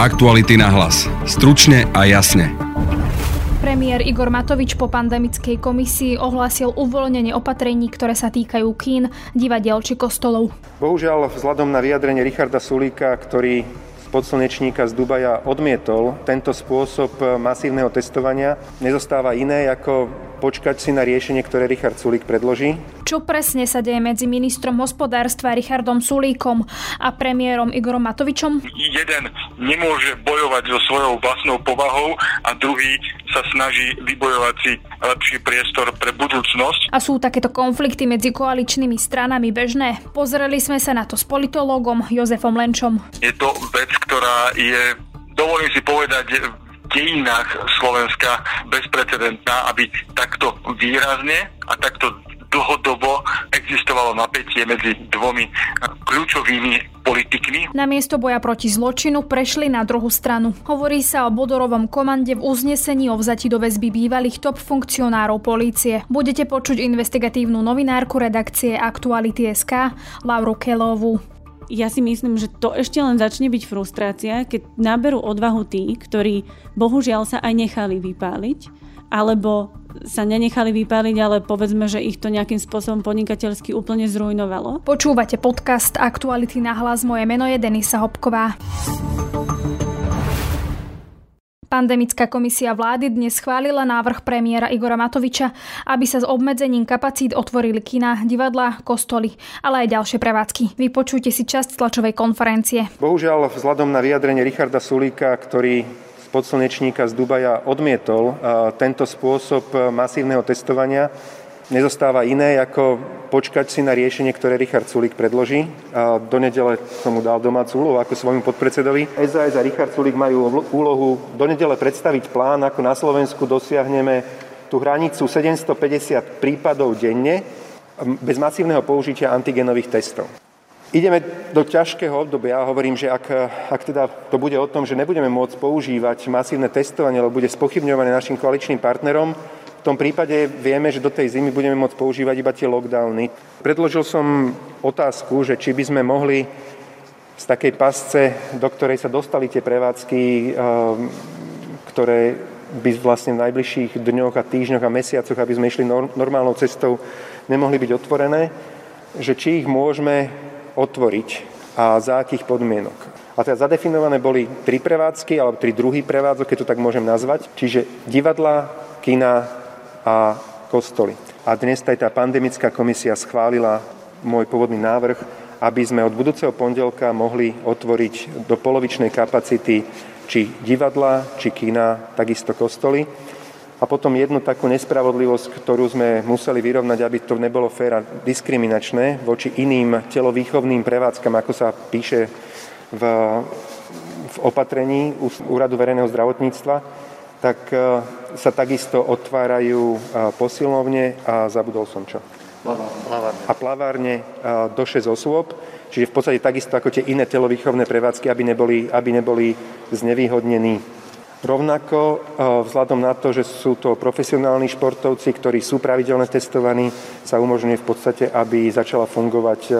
Aktuality na hlas. Stručne a jasne. Premiér Igor Matovič po pandemickej komisii ohlásil uvoľnenie opatrení, ktoré sa týkajú kín, divadiel či kostolov. Bohužiaľ, vzhľadom na vyjadrenie Richarda Sulíka, ktorý podslnečníka z Dubaja odmietol tento spôsob masívneho testovania, nezostáva iné ako počkať si na riešenie, ktoré Richard Sulík predloží. Čo presne sa deje medzi ministrom hospodárstva Richardom Sulíkom a premiérom Igorom Matovičom? Jeden nemôže bojovať so svojou vlastnou povahou a druhý sa snaží vybojovať si lepší priestor pre budúcnosť. A sú takéto konflikty medzi koaličnými stranami bežné? Pozreli sme sa na to s politológom Jozefom Lenčom. Je to vec, ktorá je, dovolím si povedať, dejinách Slovenska bezprecedentná, aby takto výrazne a takto dlhodobo existovalo napätie medzi dvomi kľúčovými politikmi. Na miesto boja proti zločinu prešli na druhú stranu. Hovorí sa o Bodorovom komande v uznesení o vzati do väzby bývalých top funkcionárov polície. Budete počuť investigatívnu novinárku redakcie Aktuality.sk Lauru Kelovu ja si myslím, že to ešte len začne byť frustrácia, keď naberú odvahu tí, ktorí bohužiaľ sa aj nechali vypáliť, alebo sa nenechali vypáliť, ale povedzme, že ich to nejakým spôsobom podnikateľsky úplne zrujnovalo. Počúvate podcast Aktuality na hlas. Moje meno je Denisa Hopková. Pandemická komisia vlády dnes schválila návrh premiéra Igora Matoviča, aby sa s obmedzením kapacít otvorili kina, divadla, kostoly, ale aj ďalšie prevádzky. Vypočujte si časť tlačovej konferencie. Bohužiaľ, vzhľadom na vyjadrenie Richarda Sulíka, ktorý podslnečníka z Dubaja odmietol tento spôsob masívneho testovania, nezostáva iné, ako počkať si na riešenie, ktoré Richard Sulík predloží. A do nedele som mu dal domácu úlohu ako svojmu podpredsedovi. SAS a Richard Sulík majú úlohu do nedele predstaviť plán, ako na Slovensku dosiahneme tú hranicu 750 prípadov denne bez masívneho použitia antigenových testov. Ideme do ťažkého obdobia. Ja hovorím, že ak, ak teda to bude o tom, že nebudeme môcť používať masívne testovanie, lebo bude spochybňované našim koaličným partnerom, v tom prípade vieme, že do tej zimy budeme môcť používať iba tie lockdowny. Predložil som otázku, že či by sme mohli z takej pasce, do ktorej sa dostali tie prevádzky, ehm, ktoré by vlastne v najbližších dňoch a týždňoch a mesiacoch, aby sme išli normálnou cestou, nemohli byť otvorené, že či ich môžeme otvoriť a za akých podmienok. A teda zadefinované boli tri prevádzky, alebo tri druhy prevádzok, keď to tak môžem nazvať. Čiže divadla, kina, a kostoly. A dnes aj tá pandemická komisia schválila môj pôvodný návrh, aby sme od budúceho pondelka mohli otvoriť do polovičnej kapacity či divadla, či kina, takisto kostoly. A potom jednu takú nespravodlivosť, ktorú sme museli vyrovnať, aby to nebolo fér a diskriminačné voči iným telovýchovným prevádzkam, ako sa píše v, v opatrení Úradu verejného zdravotníctva, tak e, sa takisto otvárajú e, posilovne a zabudol som čo. Plavárne. A plavárne e, do 6 osôb, čiže v podstate takisto ako tie iné telovýchovné prevádzky, aby neboli, aby neboli znevýhodnení. Rovnako vzhľadom na to, že sú to profesionálni športovci, ktorí sú pravidelne testovaní, sa umožňuje v podstate, aby začala fungovať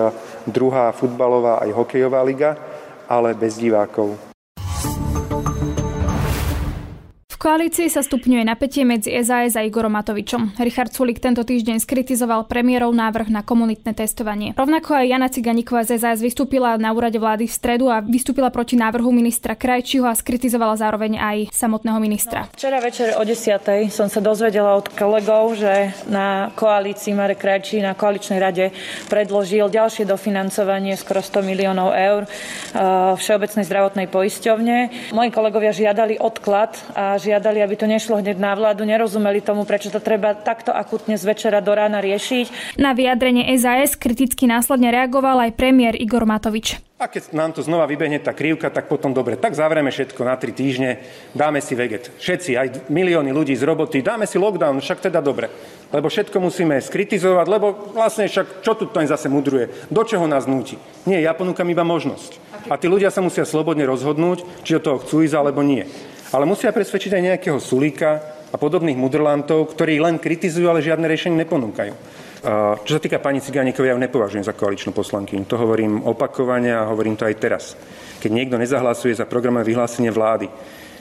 druhá futbalová aj hokejová liga, ale bez divákov. Koalícii sa stupňuje napätie medzi SAS a Igorom Matovičom. Richard Sulik tento týždeň skritizoval premiérov návrh na komunitné testovanie. Rovnako aj Jana Ciganíková z SAS vystúpila na úrade vlády v stredu a vystúpila proti návrhu ministra Krajčího a skritizovala zároveň aj samotného ministra. No, včera večer o 10. som sa dozvedela od kolegov, že na koalícii Marek Krajčí na koaličnej rade predložil ďalšie dofinancovanie skoro 100 miliónov eur eh, Všeobecnej zdravotnej poisťovne. Moji kolegovia žiadali odklad a žiadali žiadali, aby to nešlo hneď na vládu, nerozumeli tomu, prečo to treba takto akutne z večera do rána riešiť. Na vyjadrenie SAS kriticky následne reagoval aj premiér Igor Matovič. A keď nám to znova vybehne tá krivka, tak potom dobre, tak zavrieme všetko na tri týždne, dáme si veget. Všetci, aj milióny ľudí z roboty, dáme si lockdown, však teda dobre. Lebo všetko musíme skritizovať, lebo vlastne však čo tu to zase mudruje? Do čoho nás núti? Nie, ja ponúkam iba možnosť. A tí ľudia sa musia slobodne rozhodnúť, či do toho chcú ísť alebo nie ale musia presvedčiť aj nejakého Sulíka a podobných mudrlantov, ktorí len kritizujú, ale žiadne riešenie neponúkajú. Čo sa týka pani Cigánikovej, ja ju nepovažujem za koaličnú poslankyňu. To hovorím opakovane a hovorím to aj teraz. Keď niekto nezahlasuje za programové vyhlásenie vlády,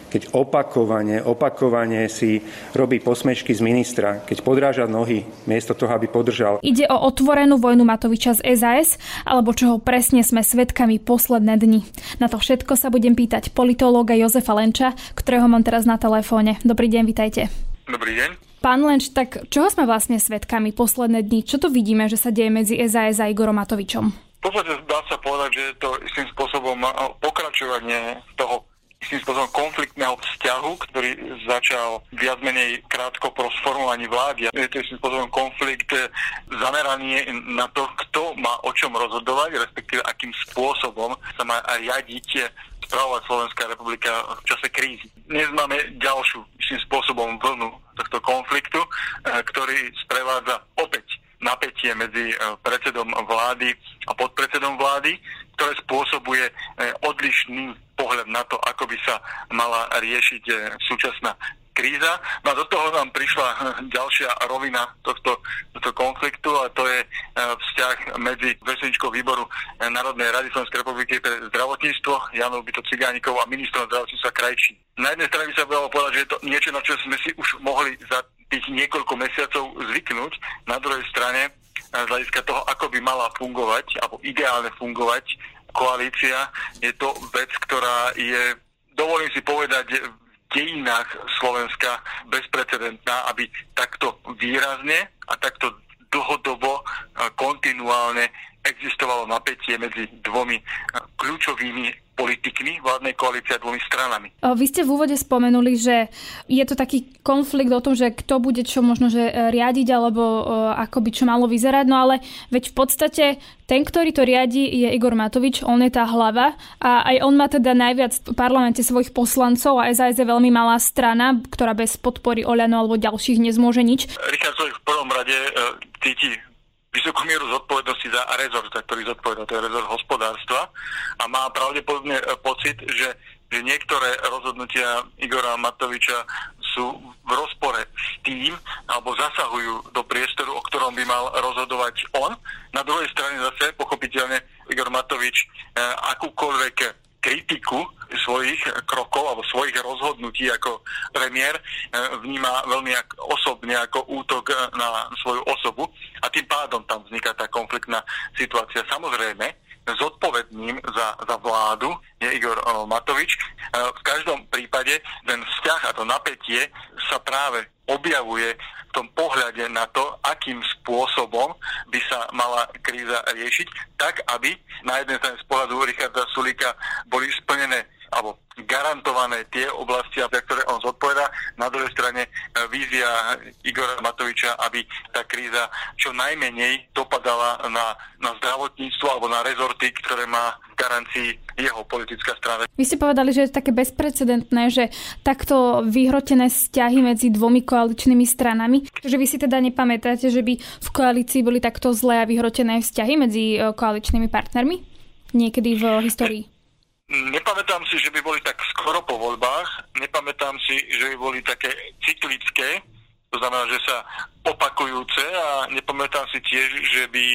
keď opakovane, opakovane si robí posmešky z ministra, keď podráža nohy miesto toho, aby podržal. Ide o otvorenú vojnu Matoviča z SAS, alebo čoho presne sme svedkami posledné dni. Na to všetko sa budem pýtať politológa Jozefa Lenča, ktorého mám teraz na telefóne. Dobrý deň, vitajte. Dobrý deň. Pán Lenč, tak čoho sme vlastne svedkami posledné dni? Čo to vidíme, že sa deje medzi SAS a Igorom Matovičom? V podstate dá sa povedať, že je to istým spôsobom pokračovanie toho istým spôsobom konfliktného vzťahu, ktorý začal viac menej krátko po sformovaní vlády. Je to istým spôsobom konflikt eh, zameraný na to, kto má o čom rozhodovať, respektíve akým spôsobom sa má riadiť spravovať Slovenská republika v čase krízy. Dnes máme ďalšiu istým spôsobom vlnu tohto konfliktu, eh, ktorý sprevádza opäť napätie medzi eh, predsedom vlády a podpredsedom vlády, ktoré spôsobuje odlišný pohľad na to, ako by sa mala riešiť eh, súčasná kríza. No a do toho nám prišla ďalšia rovina tohto, tohto konfliktu a to je vzťah medzi predsedničkou výboru Národnej rady Slovenskej republiky pre zdravotníctvo Janou Byto Cigánikou a ministrom zdravotníctva Krajčí. Na jednej strane by sa bolo povedať, že je to niečo, na čo sme si už mohli za tých niekoľko mesiacov zvyknúť. Na druhej strane z hľadiska toho, ako by mala fungovať, alebo ideálne fungovať koalícia, je to vec, ktorá je, dovolím si povedať, v dejinách Slovenska bezprecedentná, aby takto výrazne a takto dlhodobo, kontinuálne existovalo napätie medzi dvomi kľúčovými politikmi vládnej koalície a dvomi stranami. Vy ste v úvode spomenuli, že je to taký konflikt o tom, že kto bude čo možno že e, riadiť alebo ako by čo malo vyzerať, no ale veď v podstate ten, ktorý to riadi, je Igor Matovič, on je tá hlava a aj on má teda najviac v parlamente svojich poslancov a SAS je veľmi malá strana, ktorá bez podpory Oľano alebo ďalších nezmôže nič. Richard Sulik v prvom rade e, cíti vysokú mieru zodpovednosti za rezort, za ktorý zodpovedá, to je rezort hospodárstva a má pravdepodobne e, pocit, že, že niektoré rozhodnutia Igora Matoviča sú v rozpore s tým, alebo zasahujú do priestoru, o ktorom by mal rozhodovať on. Na druhej strane zase, pochopiteľne, Igor Matovič e, akúkoľvek kritiku svojich krokov alebo svojich rozhodnutí ako premiér eh, vníma veľmi osobne ako útok eh, na svoju osobu a tým pádom tam vzniká tá konfliktná situácia. Samozrejme, zodpovedným za, za vládu je Igor eh, Matovič. V každom prípade ten vzťah a to napätie sa práve objavuje v tom pohľade na to, akým spôsobom by sa mala kríza riešiť, tak aby na jednej strane z pohľadu Richarda Sulika boli splnené alebo garantované tie oblasti, za ktoré on zodpovedá. Na druhej strane e, vízia Igora Matoviča, aby tá kríza čo najmenej dopadala na, na zdravotníctvo alebo na rezorty, ktoré má garancii jeho politická strana. Vy ste povedali, že je také bezprecedentné, že takto vyhrotené vzťahy medzi dvomi koaličnými stranami, že vy si teda nepamätáte, že by v koalícii boli takto zlé a vyhrotené vzťahy medzi e, koaličnými partnermi niekedy v histórii? Nepamätám si, že by boli tak skoro po voľbách, nepamätám si, že by boli také cyklické, to znamená, že sa opakujúce a nepamätám si tiež, že by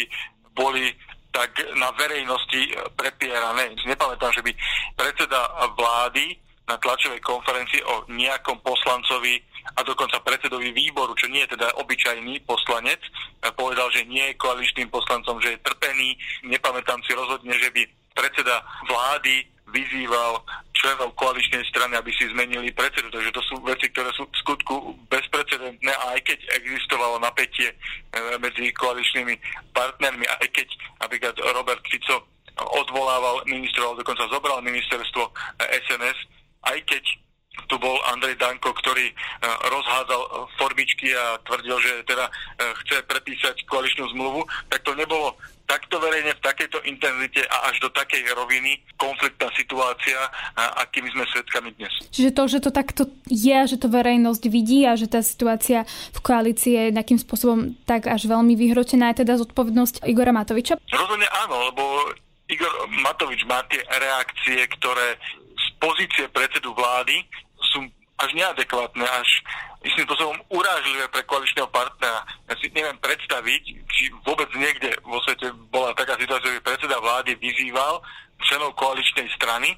boli tak na verejnosti prepierané. Nepamätám, že by predseda vlády na tlačovej konferencii o nejakom poslancovi a dokonca predsedovi výboru, čo nie je teda obyčajný poslanec, povedal, že nie je koaličným poslancom, že je trpený. Nepamätám si rozhodne, že by predseda vlády vyzýval členov koaličnej strany, aby si zmenili predsedu. Takže to sú veci, ktoré sú v skutku bezprecedentné a aj keď existovalo napätie e, medzi koaličnými partnermi, aj keď napríklad Robert Fico odvolával ministrov, dokonca zobral ministerstvo SNS, e, aj keď tu bol Andrej Danko, ktorý e, rozhádzal formičky a tvrdil, že teda chce prepísať koaličnú zmluvu, tak to nebolo takto verejne v takejto intenzite a až do takej roviny konfliktná situácia, akými sme svedkami dnes. Čiže to, že to takto je, že to verejnosť vidí a že tá situácia v koalícii je nejakým spôsobom tak až veľmi vyhrotená, je teda zodpovednosť Igora Matoviča? Rozhodne áno, lebo Igor Matovič má tie reakcie, ktoré z pozície predsedu vlády až neadekvátne, až istým spôsobom urážlivé pre koaličného partnera. Ja si neviem predstaviť, či vôbec niekde vo svete bola taká situácia, že predseda vlády vyzýval členov koaličnej strany,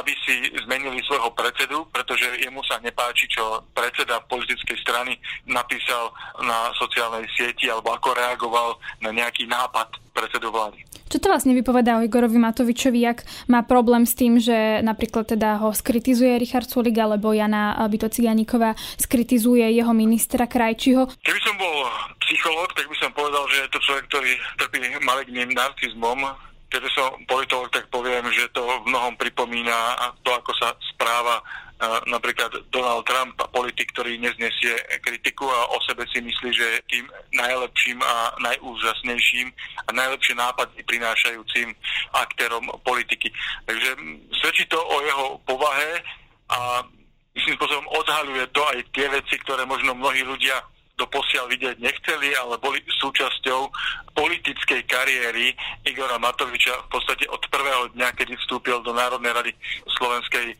aby si zmenili svojho predsedu, pretože jemu sa nepáči, čo predseda politickej strany napísal na sociálnej sieti alebo ako reagoval na nejaký nápad predsedu vlády. Čo to vlastne vypovedá o Igorovi Matovičovi, ak má problém s tým, že napríklad teda ho skritizuje Richard Sulik alebo Jana Bito Ciganíková skritizuje jeho ministra Krajčiho? Keby som bol psychológ, tak by som povedal, že je to človek, ktorý trpí maligným narcizmom, keďže som politolog, tak poviem, že to v mnohom pripomína to, ako sa správa napríklad Donald Trump, politik, ktorý neznesie kritiku a o sebe si myslí, že tým najlepším a najúžasnejším a najlepšie nápady prinášajúcim aktérom politiky. Takže svedčí to o jeho povahe a myslím spôsobom odhaľuje to aj tie veci, ktoré možno mnohí ľudia doposiaľ vidieť nechceli, ale boli súčasťou politickej kariéry Igora Matoviča v podstate od prvého dňa, kedy vstúpil do Národnej rady Slovenskej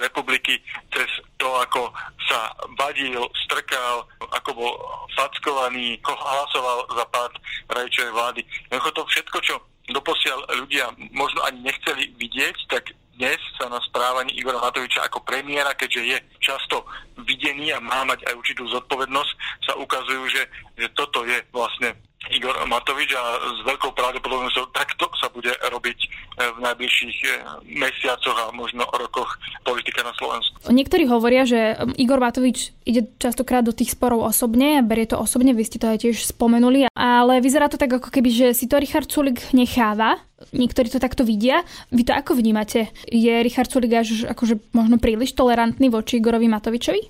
republiky cez to, ako sa vadil, strkal, ako bol fackovaný, hlasoval za pád rajčovej vlády. Jednoducho to všetko, čo doposiaľ ľudia možno ani nechceli vidieť, tak dnes sa na správaní Igora Matoviča ako premiéra, keďže je často videný a má mať aj určitú zodpovednosť, sa ukazujú, že, že toto je vlastne Igor Matovič a s veľkou pravdepodobnosťou takto sa bude robiť e, v najbližších e, mesiacoch a možno rokoch politika na Slovensku. Niektorí hovoria, že Igor Matovič ide častokrát do tých sporov osobne, berie to osobne, vy ste to aj tiež spomenuli, ale vyzerá to tak ako keby, že si to Richard Sulik necháva. Niektorí to takto vidia. Vy to ako vnímate? Je Richard Sulik až akože možno príliš tolerantný voči Igorovi Matovičovi?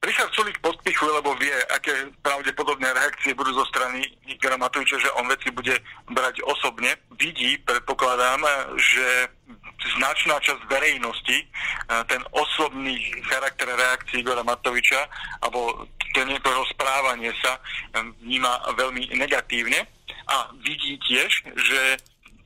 Richard Sulik podpichuje, lebo vie, aké pravdepodobné reakcie budú zo strany Igora Matoviča, že on veci bude brať osobne. Vidí, predpokladám, že značná časť verejnosti ten osobný charakter reakcií Igora Matoviča alebo ten jeho správanie sa vníma veľmi negatívne a vidí tiež, že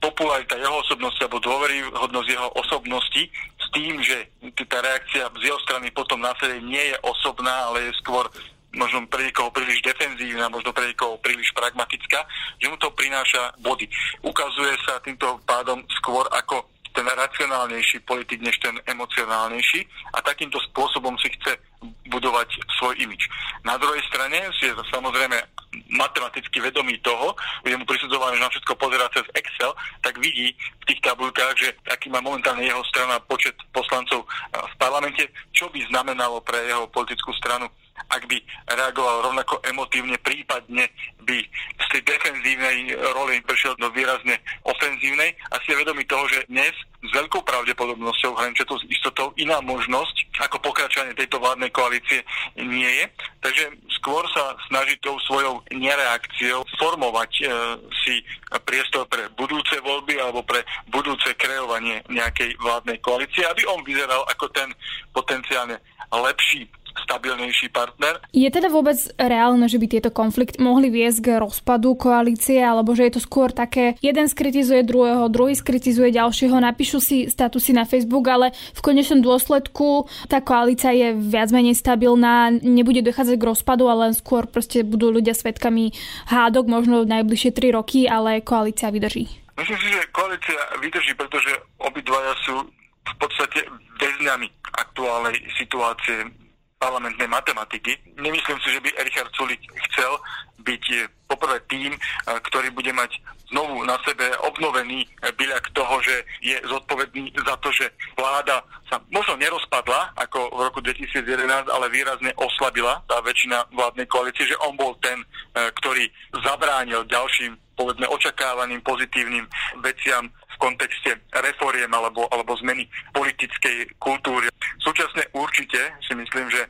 popularita jeho osobnosti alebo dôveryhodnosť jeho osobnosti s tým, že tá reakcia z jeho strany potom následne nie je osobná, ale je skôr možno pre niekoho príliš defenzívna, možno pre niekoho príliš pragmatická, že mu to prináša body. Ukazuje sa týmto pádom skôr ako ten racionálnejší politik než ten emocionálnejší a takýmto spôsobom si chce budovať svoj imič. Na druhej strane si je samozrejme matematicky vedomý toho, kde mu prisudzované, že na všetko pozerá cez Excel, tak vidí v tých tabulkách, že aký má momentálne jeho strana počet poslancov v parlamente, čo by znamenalo pre jeho politickú stranu ak by reagoval rovnako emotívne, prípadne by z tej defenzívnej roli prešiel do výrazne ofenzívnej a si je vedomý toho, že dnes s veľkou pravdepodobnosťou, hraničia to s istotou, iná možnosť ako pokračovanie tejto vládnej koalície nie je. Takže skôr sa snaží tou svojou nereakciou formovať e, si priestor pre budúce voľby alebo pre budúce kreovanie nejakej vládnej koalície, aby on vyzeral ako ten potenciálne lepší stabilnejší partner. Je teda vôbec reálne, že by tieto konflikty mohli viesť k rozpadu koalície, alebo že je to skôr také, jeden skritizuje druhého, druhý skritizuje ďalšieho, napíšu si statusy na Facebook, ale v konečnom dôsledku tá koalícia je viac menej stabilná, nebude dochádzať k rozpadu, ale skôr proste budú ľudia svetkami hádok možno najbližšie 3 roky, ale koalícia vydrží. Myslím si, že koalícia vydrží, pretože obidvaja sú v podstate väzňami aktuálnej situácie parlamentnej matematiky. Nemyslím si, že by Richard Sulik chcel byť eh, poprvé tým, eh, ktorý bude mať znovu na sebe obnovený eh, byľak toho, že je zodpovedný za to, že vláda sa možno nerozpadla ako v roku 2011, ale výrazne oslabila tá väčšina vládnej koalície, že on bol ten, ktorý zabránil ďalším povedzme očakávaným pozitívnym veciam v kontexte reforiem alebo, alebo zmeny politickej kultúry. Súčasne určite si myslím, že e,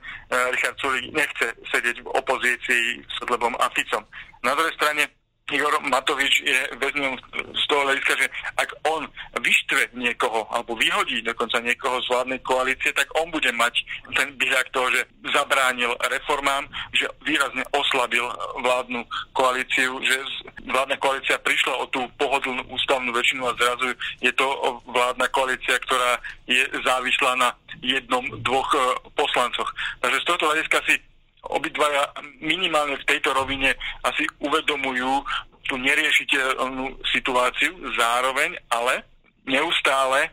Richard Sulik nechce sedieť v opozícii s Lebom a Ficom. Na druhej strane Igor Matovič je väzňom z toho hľadiska, že ak on vyštve niekoho alebo vyhodí dokonca niekoho z vládnej koalície, tak on bude mať ten výhľad toho, že zabránil reformám, že výrazne oslabil vládnu koalíciu, že vládna koalícia prišla o tú pohodlnú ústavnú väčšinu a zrazu je to vládna koalícia, ktorá je závislá na jednom, dvoch eh, poslancoch. Takže z tohto hľadiska si obidvaja minimálne v tejto rovine asi uvedomujú tú neriešiteľnú situáciu zároveň, ale neustále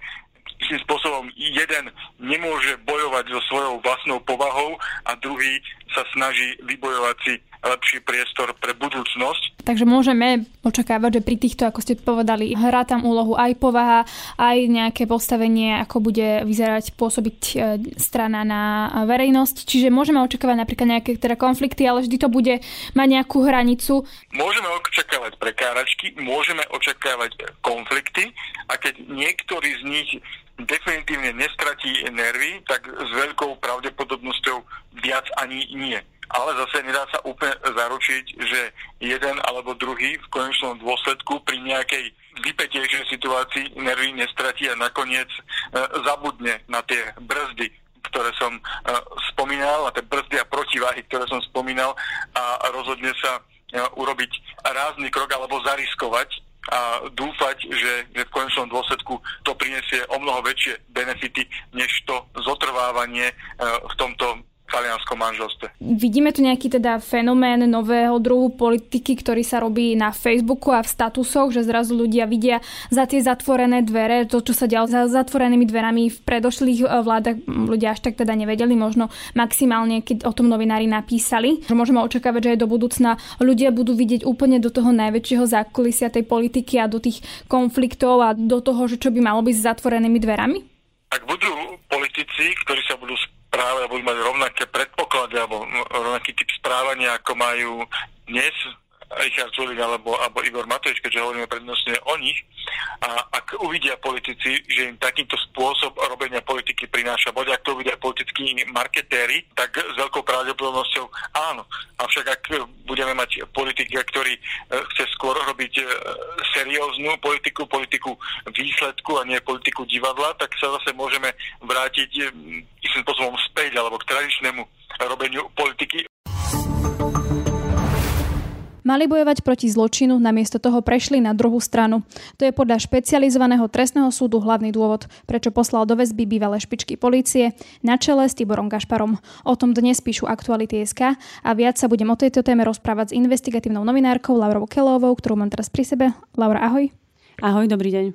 istým spôsobom jeden nemôže bojovať so svojou vlastnou povahou a druhý sa snaží vybojovať si lepší priestor pre budúcnosť. Takže môžeme očakávať, že pri týchto, ako ste povedali, hrá tam úlohu aj povaha, aj nejaké postavenie, ako bude vyzerať, pôsobiť e, strana na verejnosť. Čiže môžeme očakávať napríklad nejaké teda konflikty, ale vždy to bude mať nejakú hranicu. Môžeme očakávať prekáračky, môžeme očakávať konflikty a keď niektorý z nich definitívne nestratí nervy, tak s veľkou pravdepodobnosťou viac ani nie. Ale zase nedá sa úplne zaručiť, že jeden alebo druhý v konečnom dôsledku pri nejakej vypetejšej situácii nervy nestratí a nakoniec e, zabudne na tie brzdy, ktoré som e, spomínal, a tie brzdy a protiváhy, ktoré som spomínal a rozhodne sa e, urobiť rázny krok alebo zariskovať a dúfať, že, že v konečnom dôsledku to prinesie o mnoho väčšie benefity, než to zotrvávanie e, v tomto talianskom manželstve. Vidíme tu nejaký teda fenomén nového druhu politiky, ktorý sa robí na Facebooku a v statusoch, že zrazu ľudia vidia za tie zatvorené dvere, to, čo sa dialo za zatvorenými dverami v predošlých e, vládach, ľudia až tak teda nevedeli, možno maximálne, keď o tom novinári napísali. Že môžeme očakávať, že aj do budúcna ľudia budú vidieť úplne do toho najväčšieho zákulisia tej politiky a do tých konfliktov a do toho, že čo by malo byť s zatvorenými dverami? Ak budú politici, ktorí sa budú práve budú mať rovnaké predpoklady alebo rovnaký typ správania, ako majú dnes Richard Sulik alebo, alebo Igor Matovič, keďže hovoríme prednostne o nich. A ak uvidia politici, že im takýto spôsob robenia politiky prináša bod, ak to uvidia politickí marketéri, tak s veľkou pravdepodobnosťou áno. Avšak ak budeme mať politika, ktorý e, chce skôr robiť e, serióznu politiku, politiku výsledku a nie politiku divadla, tak sa zase môžeme vrátiť istým spôsobom späť alebo k tradičnému robeniu politiky. Mali bojovať proti zločinu, namiesto toho prešli na druhú stranu. To je podľa špecializovaného trestného súdu hlavný dôvod, prečo poslal do väzby bývalé špičky policie na čele s Tiborom Gašparom. O tom dnes píšu Aktuality SK a viac sa budem o tejto téme rozprávať s investigatívnou novinárkou Laurou Kelovou, ktorú mám teraz pri sebe. Laura, ahoj. Ahoj, dobrý deň.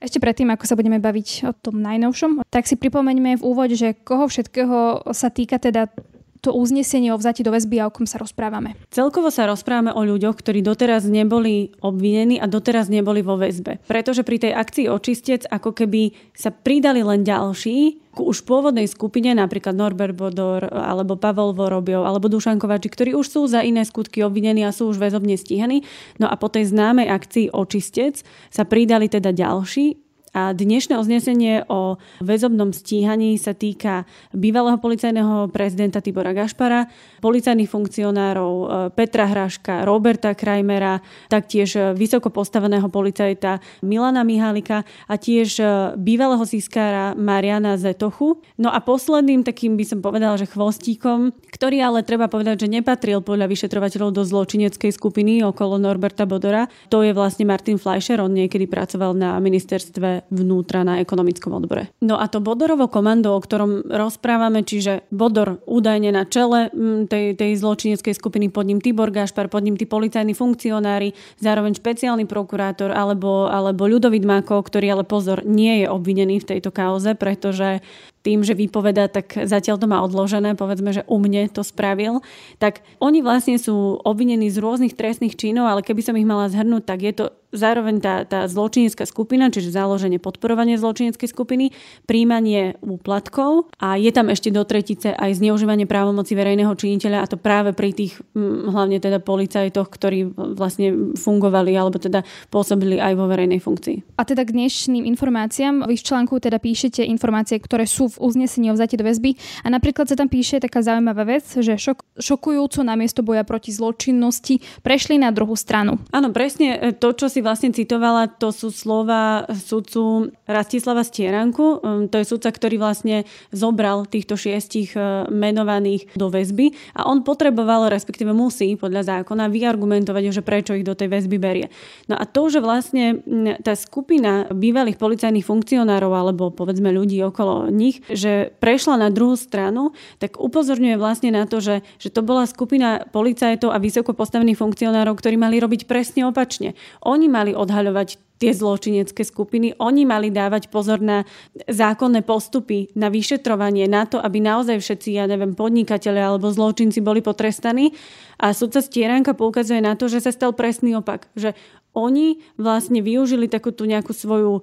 Ešte predtým, ako sa budeme baviť o tom najnovšom, tak si pripomeňme v úvode, že koho všetkého sa týka teda to uznesenie o vzati do väzby a o kom sa rozprávame? Celkovo sa rozprávame o ľuďoch, ktorí doteraz neboli obvinení a doteraz neboli vo väzbe. Pretože pri tej akcii očistec ako keby sa pridali len ďalší, ku už pôvodnej skupine, napríklad Norbert Bodor, alebo Pavel Vorobiov, alebo Dušan Kovači, ktorí už sú za iné skutky obvinení a sú už väzobne stíhaní. No a po tej známej akcii Očistec sa pridali teda ďalší, a dnešné uznesenie o väzobnom stíhaní sa týka bývalého policajného prezidenta Tibora Gašpara, policajných funkcionárov e, Petra Hraška, Roberta Krajmera, taktiež vysoko postaveného policajta Milana Mihalika a tiež e, bývalého získára Mariana Zetochu. No a posledným takým by som povedala, že chvostíkom, ktorý ale treba povedať, že nepatril podľa vyšetrovateľov do zločineckej skupiny okolo Norberta Bodora, to je vlastne Martin Fleischer, on niekedy pracoval na ministerstve vnútra na ekonomickom odbore. No a to Bodorovo komando, o ktorom rozprávame, čiže Bodor údajne na čele mm, tej, tej zločineckej skupiny, pod ním Tibor Gašpar, pod ním tí policajní funkcionári, zároveň špeciálny prokurátor alebo, alebo Ľudovit Máko, ktorý ale pozor, nie je obvinený v tejto kauze, pretože tým, že vypoveda, tak zatiaľ to má odložené, povedzme, že u mne to spravil, tak oni vlastne sú obvinení z rôznych trestných činov, ale keby som ich mala zhrnúť, tak je to zároveň tá, tá zločinecká skupina, čiže založenie, podporovanie zločineckej skupiny, príjmanie úplatkov a je tam ešte do tretice aj zneužívanie právomoci verejného činiteľa a to práve pri tých hm, hlavne teda policajtoch, ktorí vlastne fungovali alebo teda pôsobili aj vo verejnej funkcii. A teda k dnešným informáciám, vy v článku teda píšete informácie, ktoré sú v v uznesení o vzati do väzby. A napríklad sa tam píše taká zaujímavá vec, že šok, šokujúco namiesto boja proti zločinnosti prešli na druhú stranu. Áno, presne e, to, čo si vlastne citovala, to sú slova sudcu Rastislava Stieranku. Ehm, to je sudca, ktorý vlastne zobral týchto šiestich e, menovaných do väzby a on potreboval, respektíve musí podľa zákona vyargumentovať, že prečo ich do tej väzby berie. No a to, že vlastne tá skupina bývalých policajných funkcionárov alebo povedzme ľudí okolo nich že prešla na druhú stranu, tak upozorňuje vlastne na to, že, že to bola skupina policajtov a vysoko postavených funkcionárov, ktorí mali robiť presne opačne. Oni mali odhaľovať tie zločinecké skupiny. Oni mali dávať pozor na zákonné postupy, na vyšetrovanie, na to, aby naozaj všetci, ja neviem, podnikatelia alebo zločinci boli potrestaní. A sudca Stieranka poukazuje na to, že sa stal presný opak. Že oni vlastne využili takú tú nejakú svoju e,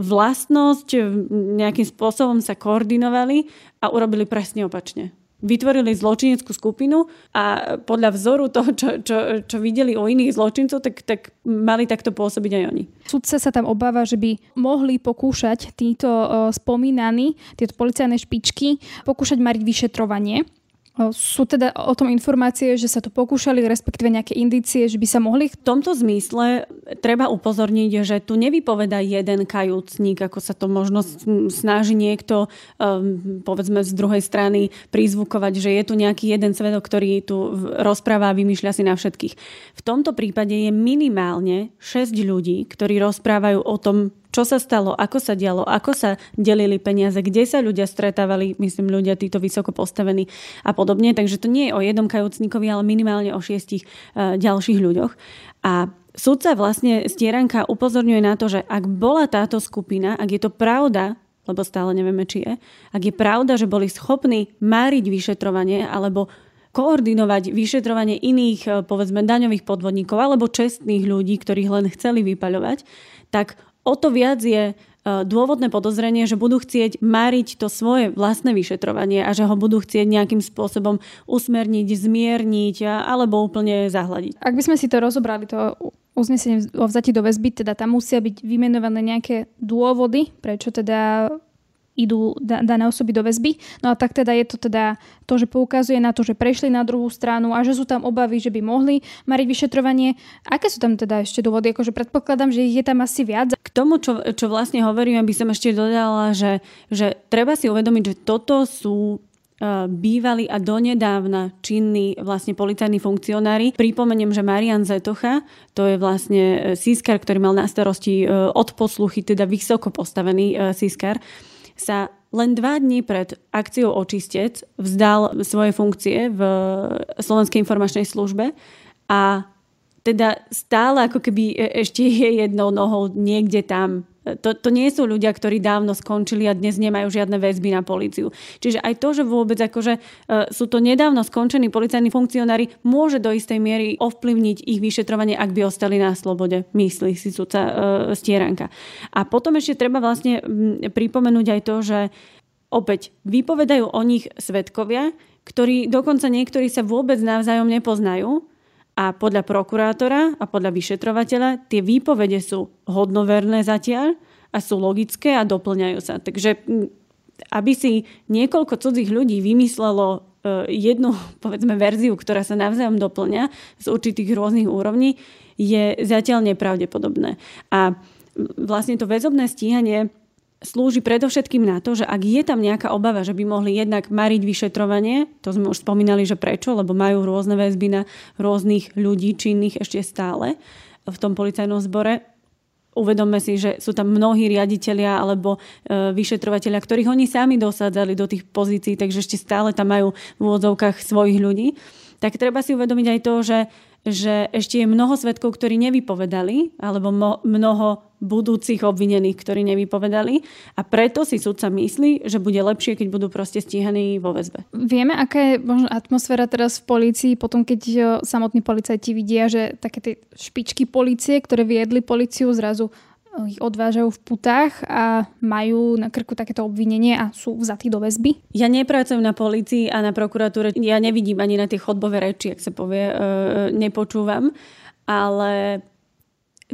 vlastnosť, nejakým spôsobom sa koordinovali a urobili presne opačne vytvorili zločineckú skupinu a podľa vzoru toho, čo, čo, čo videli o iných zločincov, tak, tak mali takto pôsobiť aj oni. Sudca sa tam obáva, že by mohli pokúšať títo spomínaní, tieto policajné špičky, pokúšať mariť vyšetrovanie sú teda o tom informácie, že sa to pokúšali, respektíve nejaké indície, že by sa mohli? V tomto zmysle treba upozorniť, že tu nevypoveda jeden kajúcnik, ako sa to možno snaží niekto, um, povedzme z druhej strany, prizvukovať, že je tu nejaký jeden svedok, ktorý tu rozpráva a vymýšľa si na všetkých. V tomto prípade je minimálne 6 ľudí, ktorí rozprávajú o tom, čo sa stalo, ako sa dialo, ako sa delili peniaze, kde sa ľudia stretávali, myslím ľudia títo vysoko postavení a podobne. Takže to nie je o jednom kajúcníkovi, ale minimálne o šiestich uh, ďalších ľuďoch. A Sudca vlastne Stieranka upozorňuje na to, že ak bola táto skupina, ak je to pravda, lebo stále nevieme, či je, ak je pravda, že boli schopní máriť vyšetrovanie alebo koordinovať vyšetrovanie iných, eh, povedzme, daňových podvodníkov alebo čestných ľudí, ktorých len chceli vypaľovať, tak o to viac je e, dôvodné podozrenie, že budú chcieť mariť to svoje vlastné vyšetrovanie a že ho budú chcieť nejakým spôsobom usmerniť, zmierniť alebo úplne zahľadiť. Ak by sme si to rozobrali, to uznesenie o vzati do väzby, teda tam musia byť vymenované nejaké dôvody, prečo teda idú dané osoby do väzby. No a tak teda je to teda to, že poukazuje na to, že prešli na druhú stranu a že sú tam obavy, že by mohli mariť vyšetrovanie. Aké sú tam teda ešte dôvody? Akože predpokladám, že je tam asi viac. K tomu, čo, čo vlastne hovorím, by som ešte dodala, že, že treba si uvedomiť, že toto sú e, bývali a donedávna činní vlastne policajní funkcionári. Pripomeniem, že Marian Zetocha, to je vlastne e, sískar, ktorý mal na starosti e, odposluchy, teda vysoko postavený sískar, sa len dva dní pred akciou Očistec vzdal svoje funkcie v Slovenskej informačnej službe a teda stále ako keby e, ešte je jednou nohou niekde tam. To, to nie sú ľudia, ktorí dávno skončili a dnes nemajú žiadne väzby na políciu. Čiže aj to, že vôbec akože uh, sú to nedávno skončení policajní funkcionári, môže do istej miery ovplyvniť ich vyšetrovanie, ak by ostali na slobode, myslí si sudca uh, Stieranka. A potom ešte treba vlastne pripomenúť aj to, že opäť vypovedajú o nich svetkovia, ktorí dokonca niektorí sa vôbec navzájom nepoznajú a podľa prokurátora a podľa vyšetrovateľa tie výpovede sú hodnoverné zatiaľ a sú logické a doplňajú sa. Takže aby si niekoľko cudzích ľudí vymyslelo e, jednu, povedzme, verziu, ktorá sa navzájom doplňa z určitých rôznych úrovní, je zatiaľ nepravdepodobné. A vlastne to väzobné stíhanie slúži predovšetkým na to, že ak je tam nejaká obava, že by mohli jednak mariť vyšetrovanie, to sme už spomínali, že prečo, lebo majú rôzne väzby na rôznych ľudí činných ešte stále v tom policajnom zbore, uvedomme si, že sú tam mnohí riaditeľia alebo e, vyšetrovateľia, ktorých oni sami dosádzali do tých pozícií, takže ešte stále tam majú v úvodzovkách svojich ľudí. Tak treba si uvedomiť aj to, že že ešte je mnoho svetkov, ktorí nevypovedali, alebo mnoho budúcich obvinených, ktorí nevypovedali a preto si sudca myslí, že bude lepšie, keď budú proste stíhaní vo väzbe. Vieme, aká je možno atmosféra teraz v polícii, potom keď samotní policajti vidia, že také tie špičky policie, ktoré viedli policiu, zrazu ich odvážajú v putách a majú na krku takéto obvinenie a sú vzatí do väzby? Ja nepracujem na policii a na prokuratúre. Ja nevidím ani na tie chodbové reči, ak sa povie, e, nepočúvam. Ale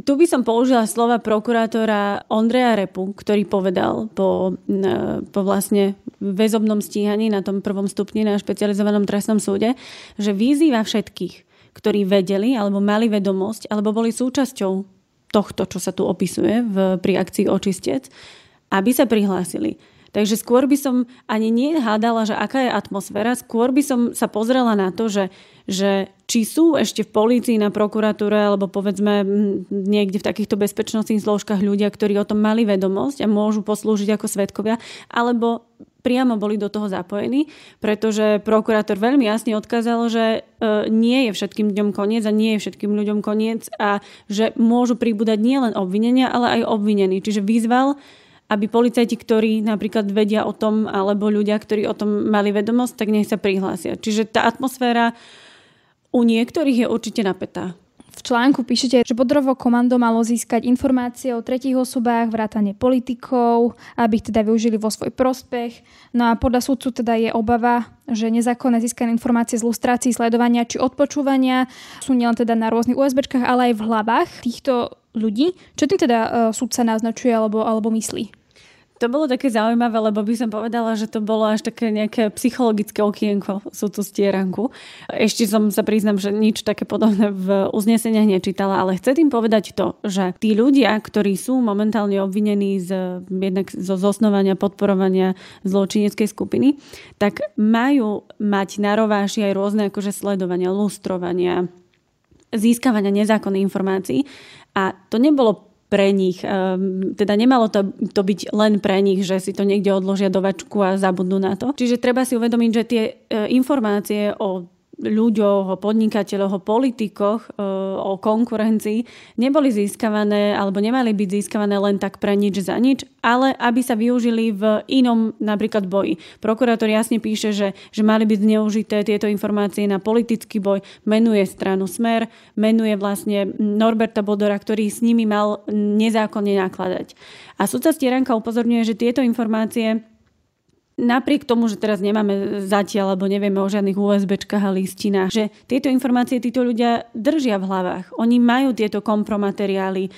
tu by som použila slova prokurátora Ondreja Repu, ktorý povedal po, e, po vlastne väzobnom stíhaní na tom prvom stupni na špecializovanom trestnom súde, že vyzýva všetkých, ktorí vedeli alebo mali vedomosť alebo boli súčasťou tohto, čo sa tu opisuje v, pri akcii Očistec, aby sa prihlásili. Takže skôr by som ani nehádala, že aká je atmosféra, skôr by som sa pozrela na to, že, že či sú ešte v polícii, na prokuratúre alebo povedzme niekde v takýchto bezpečnostných zložkách ľudia, ktorí o tom mali vedomosť a môžu poslúžiť ako svetkovia, alebo priamo boli do toho zapojení, pretože prokurátor veľmi jasne odkázal, že e, nie je všetkým ľuďom koniec a nie je všetkým ľuďom koniec a že môžu pribúdať nielen obvinenia, ale aj obvinení. Čiže vyzval aby policajti, ktorí napríklad vedia o tom, alebo ľudia, ktorí o tom mali vedomosť, tak nech sa prihlásia. Čiže tá atmosféra u niektorých je určite napätá. V článku píšete, že Bodrovo komando malo získať informácie o tretich osobách, vrátane politikov, aby ich teda využili vo svoj prospech. No a podľa súdcu teda je obava, že nezákonné získané informácie z lustrácií, sledovania či odpočúvania sú nielen teda na rôznych USBčkách, ale aj v hlavách týchto ľudí. Čo tým teda uh, súdca naznačuje alebo, alebo myslí? To bolo také zaujímavé, lebo by som povedala, že to bolo až také nejaké psychologické okienko sú tu stieranku. Ešte som sa priznam, že nič také podobné v uzneseniach nečítala, ale chcem tým povedať to, že tí ľudia, ktorí sú momentálne obvinení z, jednak zo zosnovania, podporovania zločineckej skupiny, tak majú mať na rováši aj rôzne akože sledovania, lustrovania, získavania nezákonných informácií. A to nebolo pre nich. Ehm, teda nemalo to, to byť len pre nich, že si to niekde odložia do vačku a zabudnú na to. Čiže treba si uvedomiť, že tie e, informácie o ľuďoch, o podnikateľoch, o politikoch, e, o konkurencii neboli získavané alebo nemali byť získavané len tak pre nič za nič, ale aby sa využili v inom napríklad boji. Prokurátor jasne píše, že, že mali byť zneužité tieto informácie na politický boj, menuje stranu Smer, menuje vlastne Norberta Bodora, ktorý s nimi mal nezákonne nakladať. A sudca Stieranka upozorňuje, že tieto informácie napriek tomu, že teraz nemáme zatiaľ, alebo nevieme o žiadnych USBčkách a listinách, že tieto informácie títo ľudia držia v hlavách. Oni majú tieto kompromateriály, e,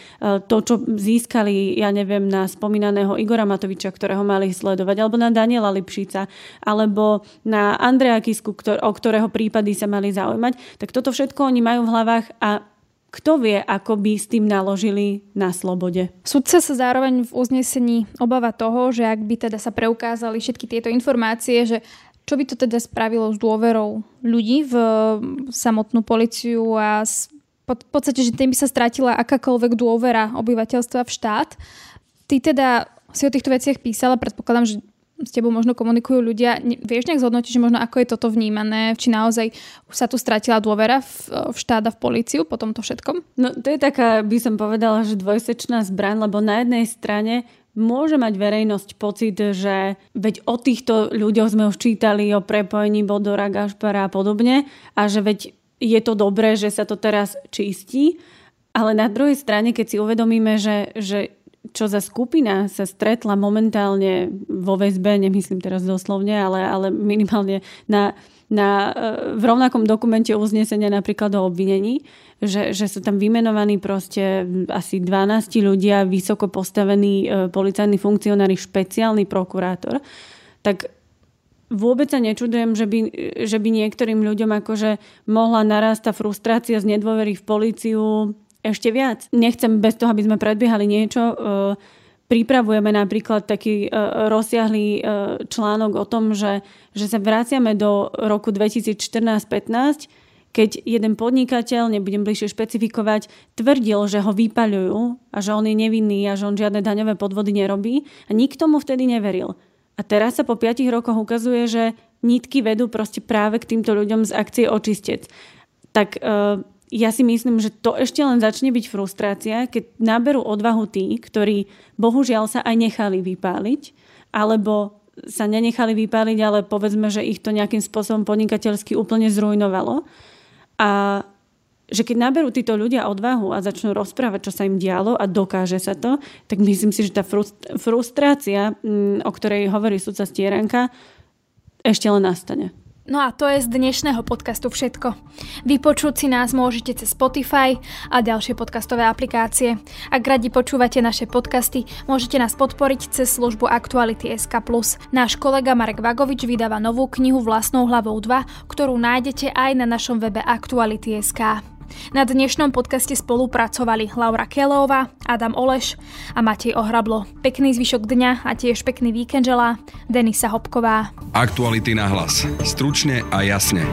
to, čo získali, ja neviem, na spomínaného Igora Matoviča, ktorého mali sledovať, alebo na Daniela Lipšica, alebo na Andrea Kisku, o ktorého prípady sa mali zaujímať, tak toto všetko oni majú v hlavách a kto vie, ako by s tým naložili na slobode? Sudca sa zároveň v uznesení obáva toho, že ak by teda sa preukázali všetky tieto informácie, že čo by to teda spravilo s dôverou ľudí v samotnú policiu a v podstate, že tým by sa stratila akákoľvek dôvera obyvateľstva v štát. Ty teda si o týchto veciach písala, predpokladám, že s tebou možno komunikujú ľudia. Vieš nejak zhodnotiť, že možno ako je toto vnímané? Či naozaj sa tu stratila dôvera v, v štát a v políciu po tomto všetkom? No to je taká, by som povedala, že dvojsečná zbraň, lebo na jednej strane môže mať verejnosť pocit, že veď o týchto ľuďoch sme už čítali, o prepojení Bodora, Gašpara a podobne a že veď je to dobré, že sa to teraz čistí, ale na druhej strane, keď si uvedomíme, že, že čo za skupina sa stretla momentálne vo väzbe, nemyslím teraz doslovne, ale, ale minimálne na, na, e, v rovnakom dokumente uznesenia napríklad o obvinení, že, že sú tam vymenovaní proste asi 12 ľudia, vysoko postavení e, policajní funkcionári, špeciálny prokurátor, tak vôbec sa nečudujem, že by, že by niektorým ľuďom akože mohla narásť tá frustrácia z nedôvery v políciu ešte viac. Nechcem bez toho, aby sme predbiehali niečo. E, pripravujeme napríklad taký e, rozsiahlý e, článok o tom, že, že sa vraciame do roku 2014-15, keď jeden podnikateľ, nebudem bližšie špecifikovať, tvrdil, že ho vypaľujú a že on je nevinný a že on žiadne daňové podvody nerobí a nikto mu vtedy neveril. A teraz sa po 5 rokoch ukazuje, že nitky vedú proste práve k týmto ľuďom z akcie Očistec. Tak ja si myslím, že to ešte len začne byť frustrácia, keď naberú odvahu tí, ktorí bohužiaľ sa aj nechali vypáliť, alebo sa nenechali vypáliť, ale povedzme, že ich to nejakým spôsobom podnikateľsky úplne zrujnovalo. A že keď naberú títo ľudia odvahu a začnú rozprávať, čo sa im dialo a dokáže sa to, tak myslím si, že tá frustrácia, mm, o ktorej hovorí sudca Stieranka, ešte len nastane. No a to je z dnešného podcastu všetko. Vypočuť si nás môžete cez Spotify a ďalšie podcastové aplikácie. Ak radi počúvate naše podcasty, môžete nás podporiť cez službu Aktuality SK+. Náš kolega Marek Vagovič vydáva novú knihu Vlastnou hlavou 2, ktorú nájdete aj na našom webe Aktuality.sk. Na dnešnom podcaste spolupracovali Laura Kelová, Adam Oleš a Matej Ohrablo. Pekný zvyšok dňa a tiež pekný víkend želá Denisa Hopková. Aktuality na hlas. Stručne a jasne.